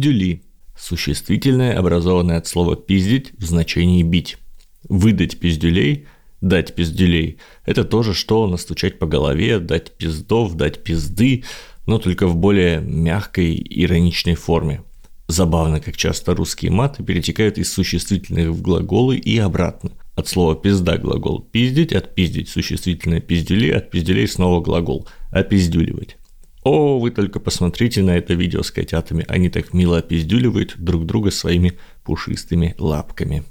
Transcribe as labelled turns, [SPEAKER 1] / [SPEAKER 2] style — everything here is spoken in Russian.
[SPEAKER 1] Пиздюли. Существительное, образованное от слова «пиздить» в значении «бить». Выдать пиздюлей, дать пиздюлей – это тоже что настучать по голове, дать пиздов, дать пизды, но только в более мягкой, ироничной форме. Забавно, как часто русские маты перетекают из существительных в глаголы и обратно. От слова «пизда» глагол «пиздить», «отпиздить» существительное «пиздюли», от пиздюлей снова глагол «опиздюливать». О, вы только посмотрите на это видео с котятами, они так мило опиздюливают друг друга своими пушистыми лапками.